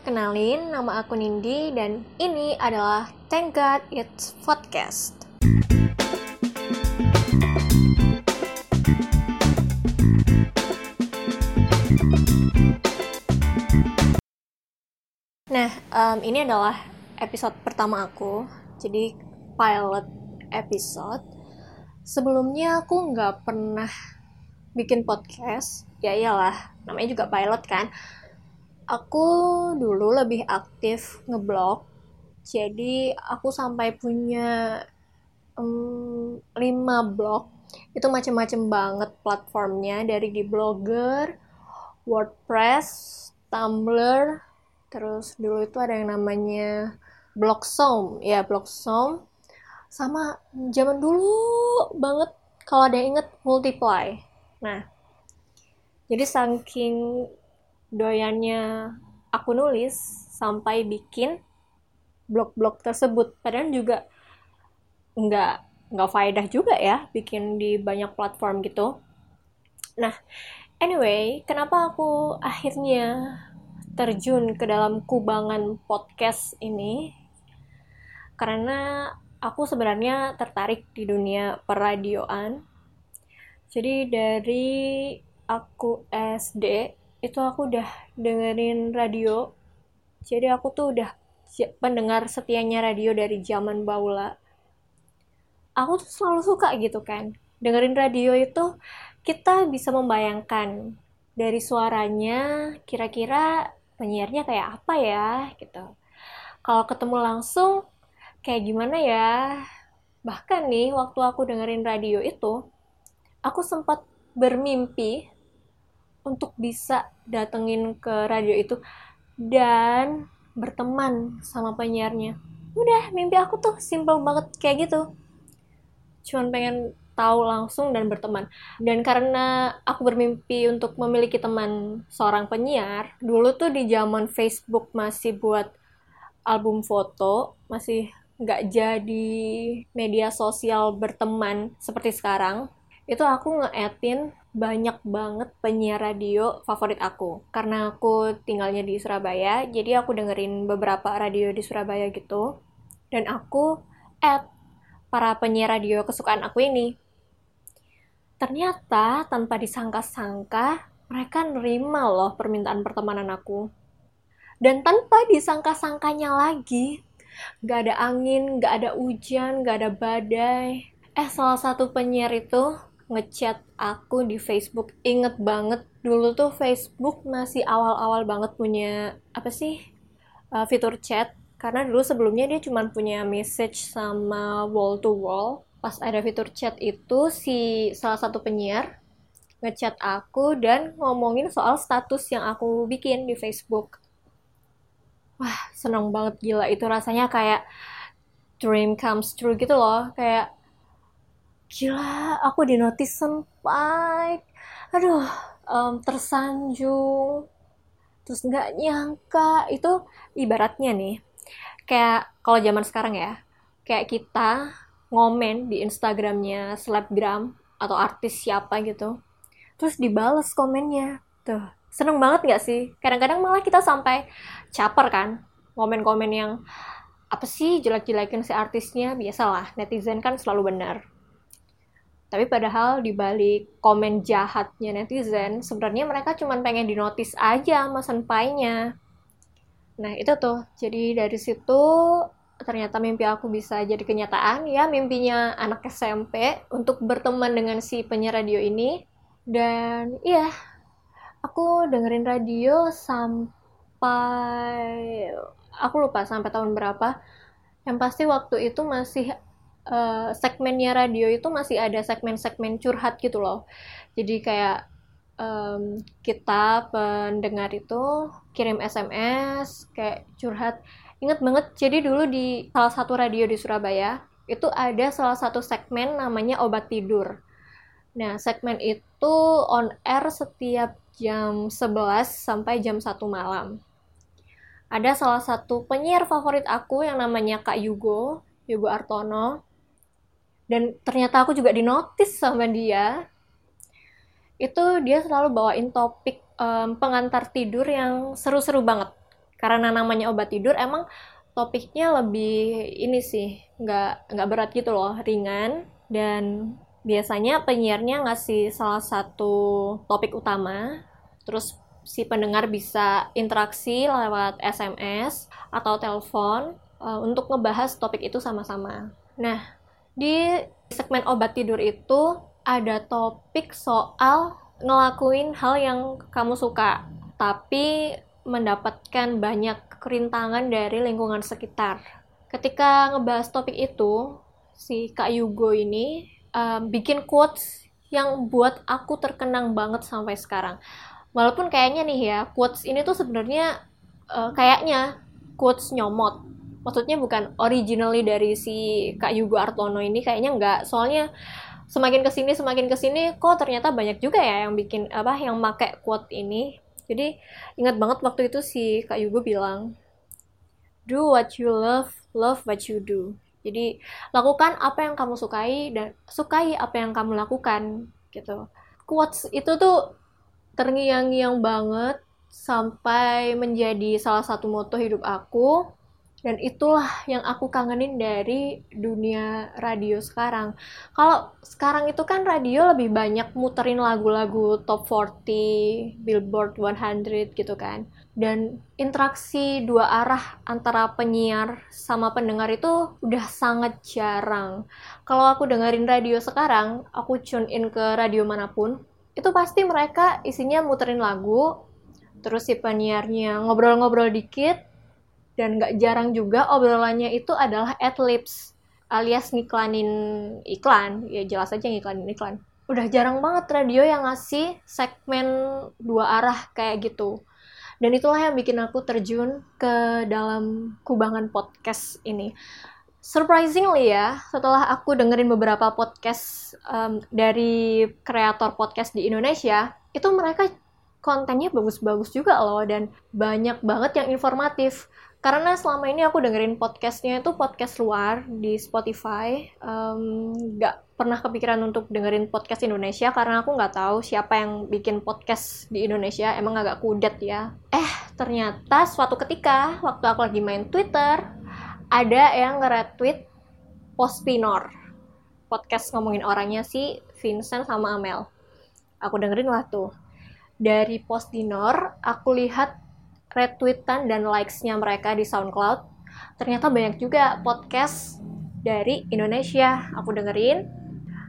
Kenalin nama aku Nindi dan ini adalah Thank God It's Podcast. Nah, um, ini adalah episode pertama aku, jadi pilot episode. Sebelumnya aku nggak pernah bikin podcast, ya iyalah, namanya juga pilot kan. Aku dulu lebih aktif ngeblog, jadi aku sampai punya um, 5 blog. Itu macam-macam banget platformnya, dari di Blogger, WordPress, Tumblr, terus dulu itu ada yang namanya Blogsome, ya Blogsome, sama zaman dulu banget kalau ada yang inget Multiply. Nah, jadi saking doyannya aku nulis sampai bikin blog-blog tersebut. Padahal juga nggak nggak faedah juga ya bikin di banyak platform gitu. Nah anyway kenapa aku akhirnya terjun ke dalam kubangan podcast ini? Karena aku sebenarnya tertarik di dunia peradioan. Jadi dari aku SD itu aku udah dengerin radio. Jadi aku tuh udah pendengar setianya radio dari zaman baula. Aku tuh selalu suka gitu kan dengerin radio itu kita bisa membayangkan dari suaranya kira-kira penyiarnya kayak apa ya gitu. Kalau ketemu langsung kayak gimana ya? Bahkan nih waktu aku dengerin radio itu aku sempat bermimpi untuk bisa datengin ke radio itu dan berteman sama penyiarnya. Udah, mimpi aku tuh simple banget kayak gitu. Cuman pengen tahu langsung dan berteman. Dan karena aku bermimpi untuk memiliki teman seorang penyiar, dulu tuh di zaman Facebook masih buat album foto, masih nggak jadi media sosial berteman seperti sekarang, itu aku nge banyak banget penyiar radio favorit aku. Karena aku tinggalnya di Surabaya, jadi aku dengerin beberapa radio di Surabaya gitu. Dan aku add para penyiar radio kesukaan aku ini. Ternyata tanpa disangka-sangka, mereka nerima loh permintaan pertemanan aku. Dan tanpa disangka-sangkanya lagi, gak ada angin, gak ada hujan, gak ada badai. Eh, salah satu penyiar itu ngechat aku di Facebook. Inget banget dulu tuh Facebook masih awal-awal banget punya apa sih uh, fitur chat. Karena dulu sebelumnya dia cuma punya message sama wall to wall. Pas ada fitur chat itu si salah satu penyiar ngechat aku dan ngomongin soal status yang aku bikin di Facebook. Wah seneng banget gila. Itu rasanya kayak dream comes true gitu loh. Kayak gila aku di notice sampai aduh um, tersanjung. Terus nggak nyangka. Itu ibaratnya nih kayak kalau zaman sekarang ya kayak kita ngomen di Instagramnya selebgram atau artis siapa gitu terus dibales komennya. Tuh seneng banget nggak sih? Kadang-kadang malah kita sampai caper kan komen-komen yang apa sih jelek-jelekin si artisnya? Biasalah netizen kan selalu benar tapi padahal di balik komen jahatnya netizen, sebenarnya mereka cuma pengen dinotis aja sama senpainya. Nah, itu tuh. Jadi dari situ ternyata mimpi aku bisa jadi kenyataan ya mimpinya anak SMP untuk berteman dengan si penyiar radio ini dan iya aku dengerin radio sampai aku lupa sampai tahun berapa yang pasti waktu itu masih uh, segmennya radio itu masih ada segmen-segmen curhat gitu loh. Jadi kayak um, kita pendengar itu kirim SMS kayak curhat. Ingat banget, jadi dulu di salah satu radio di Surabaya itu ada salah satu segmen namanya obat tidur. Nah, segmen itu on air setiap jam 11 sampai jam 1 malam. Ada salah satu penyiar favorit aku yang namanya Kak Yugo, Yugo Artono dan ternyata aku juga dinotis sama dia. Itu dia selalu bawain topik um, pengantar tidur yang seru-seru banget. Karena namanya obat tidur emang topiknya lebih ini sih nggak nggak berat gitu loh ringan. Dan biasanya penyiarnya ngasih salah satu topik utama. Terus si pendengar bisa interaksi lewat SMS atau telepon uh, untuk ngebahas topik itu sama-sama. Nah, di segmen obat tidur itu ada topik soal ngelakuin hal yang kamu suka, tapi mendapatkan banyak kerintangan dari lingkungan sekitar. Ketika ngebahas topik itu, si Kak Yugo ini um, bikin quotes yang buat aku terkenang banget sampai sekarang. Walaupun kayaknya nih ya, quotes ini tuh sebenarnya uh, kayaknya quotes nyomot. Maksudnya bukan originally dari si Kak Yugo Artono ini kayaknya nggak. Soalnya semakin ke sini semakin ke sini kok ternyata banyak juga ya yang bikin apa yang make quote ini jadi ingat banget waktu itu si Kak Yugo bilang, do what you love, love what you do. Jadi lakukan apa yang kamu sukai dan sukai apa yang kamu lakukan gitu. Quotes itu tuh terngiang-ngiang banget sampai menjadi salah satu moto hidup aku dan itulah yang aku kangenin dari dunia radio sekarang. Kalau sekarang itu kan radio lebih banyak muterin lagu-lagu top 40, Billboard 100 gitu kan. Dan interaksi dua arah antara penyiar sama pendengar itu udah sangat jarang. Kalau aku dengerin radio sekarang, aku tune in ke radio mana pun, itu pasti mereka isinya muterin lagu, terus si penyiarnya ngobrol-ngobrol dikit, dan gak jarang juga obrolannya itu adalah adlibs alias ngiklanin iklan. Ya jelas aja ngiklanin iklan. Udah jarang banget radio yang ngasih segmen dua arah kayak gitu. Dan itulah yang bikin aku terjun ke dalam kubangan podcast ini. Surprisingly ya setelah aku dengerin beberapa podcast um, dari kreator podcast di Indonesia itu mereka kontennya bagus-bagus juga loh dan banyak banget yang informatif karena selama ini aku dengerin podcastnya itu podcast luar di Spotify nggak um, pernah kepikiran untuk dengerin podcast Indonesia karena aku nggak tahu siapa yang bikin podcast di Indonesia. Emang agak kudet ya. Eh ternyata suatu ketika waktu aku lagi main Twitter ada yang nge-retweet Postinor podcast ngomongin orangnya si Vincent sama Amel. Aku dengerin lah tuh. Dari Postinor aku lihat retweetan dan likes-nya mereka di SoundCloud, ternyata banyak juga podcast dari Indonesia. Aku dengerin.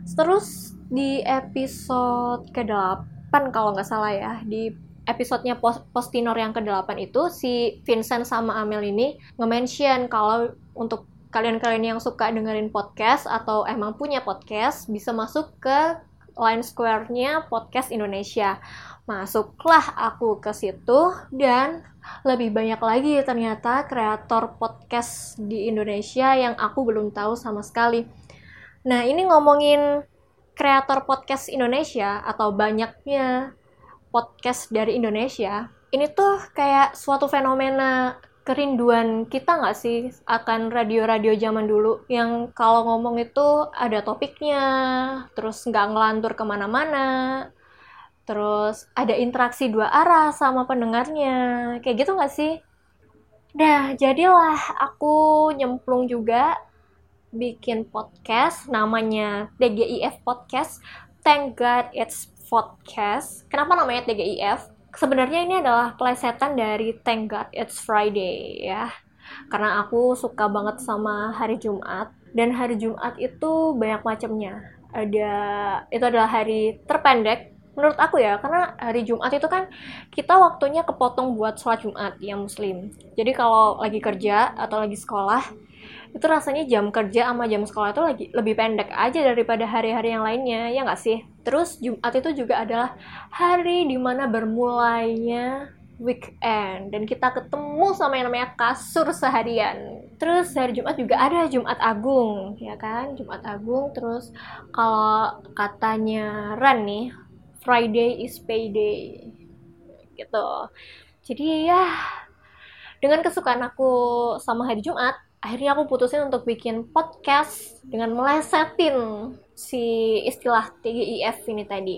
Terus di episode ke-8 kalau nggak salah ya, di episodenya post Postinor yang ke-8 itu si Vincent sama Amel ini nge-mention kalau untuk kalian-kalian yang suka dengerin podcast atau emang punya podcast bisa masuk ke line square-nya podcast Indonesia. Masuklah aku ke situ dan lebih banyak lagi ternyata kreator podcast di Indonesia yang aku belum tahu sama sekali. Nah, ini ngomongin kreator podcast Indonesia atau banyaknya podcast dari Indonesia, ini tuh kayak suatu fenomena kerinduan kita nggak sih akan radio-radio zaman dulu yang kalau ngomong itu ada topiknya, terus nggak ngelantur ke mana-mana, terus ada interaksi dua arah sama pendengarnya kayak gitu nggak sih Nah, jadilah aku nyemplung juga bikin podcast namanya TGIF Podcast. Thank God it's podcast. Kenapa namanya TGIF? Sebenarnya ini adalah plesetan dari Thank God it's Friday ya. Karena aku suka banget sama hari Jumat dan hari Jumat itu banyak macamnya. Ada itu adalah hari terpendek menurut aku ya karena hari Jumat itu kan kita waktunya kepotong buat sholat Jumat yang muslim jadi kalau lagi kerja atau lagi sekolah itu rasanya jam kerja sama jam sekolah itu lagi lebih pendek aja daripada hari-hari yang lainnya ya nggak sih terus Jumat itu juga adalah hari di mana bermulainya weekend dan kita ketemu sama yang namanya kasur seharian. Terus hari Jumat juga ada Jumat Agung, ya kan? Jumat Agung terus kalau katanya Ren nih, Friday is payday gitu jadi ya dengan kesukaan aku sama hari Jumat akhirnya aku putusin untuk bikin podcast dengan melesetin si istilah TGIF ini tadi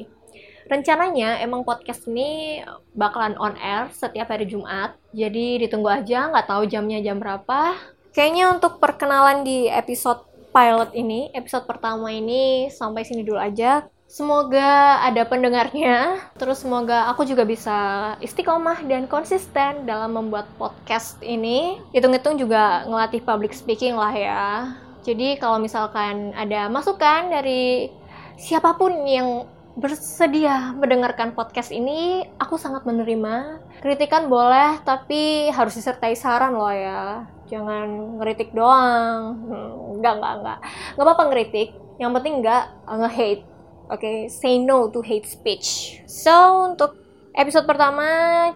rencananya emang podcast ini bakalan on air setiap hari Jumat. Jadi ditunggu aja, nggak tahu jamnya jam berapa. Kayaknya untuk perkenalan di episode pilot ini, episode pertama ini sampai sini dulu aja. Semoga ada pendengarnya, terus semoga aku juga bisa istiqomah dan konsisten dalam membuat podcast ini. Hitung-hitung juga ngelatih public speaking lah ya. Jadi kalau misalkan ada masukan dari siapa pun yang bersedia mendengarkan podcast ini, aku sangat menerima. Kritikan boleh, tapi harus disertai saran loh ya. Jangan ngeritik doang. Hmm, enggak, enggak, enggak. Enggak apa-apa ngeritik. Yang penting enggak nge-hate Oke, okay, say no to hate speech. So, untuk episode pertama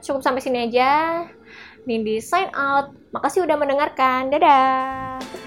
cukup sampai sini aja. Nindi sign out. Makasih udah mendengarkan. Dadah.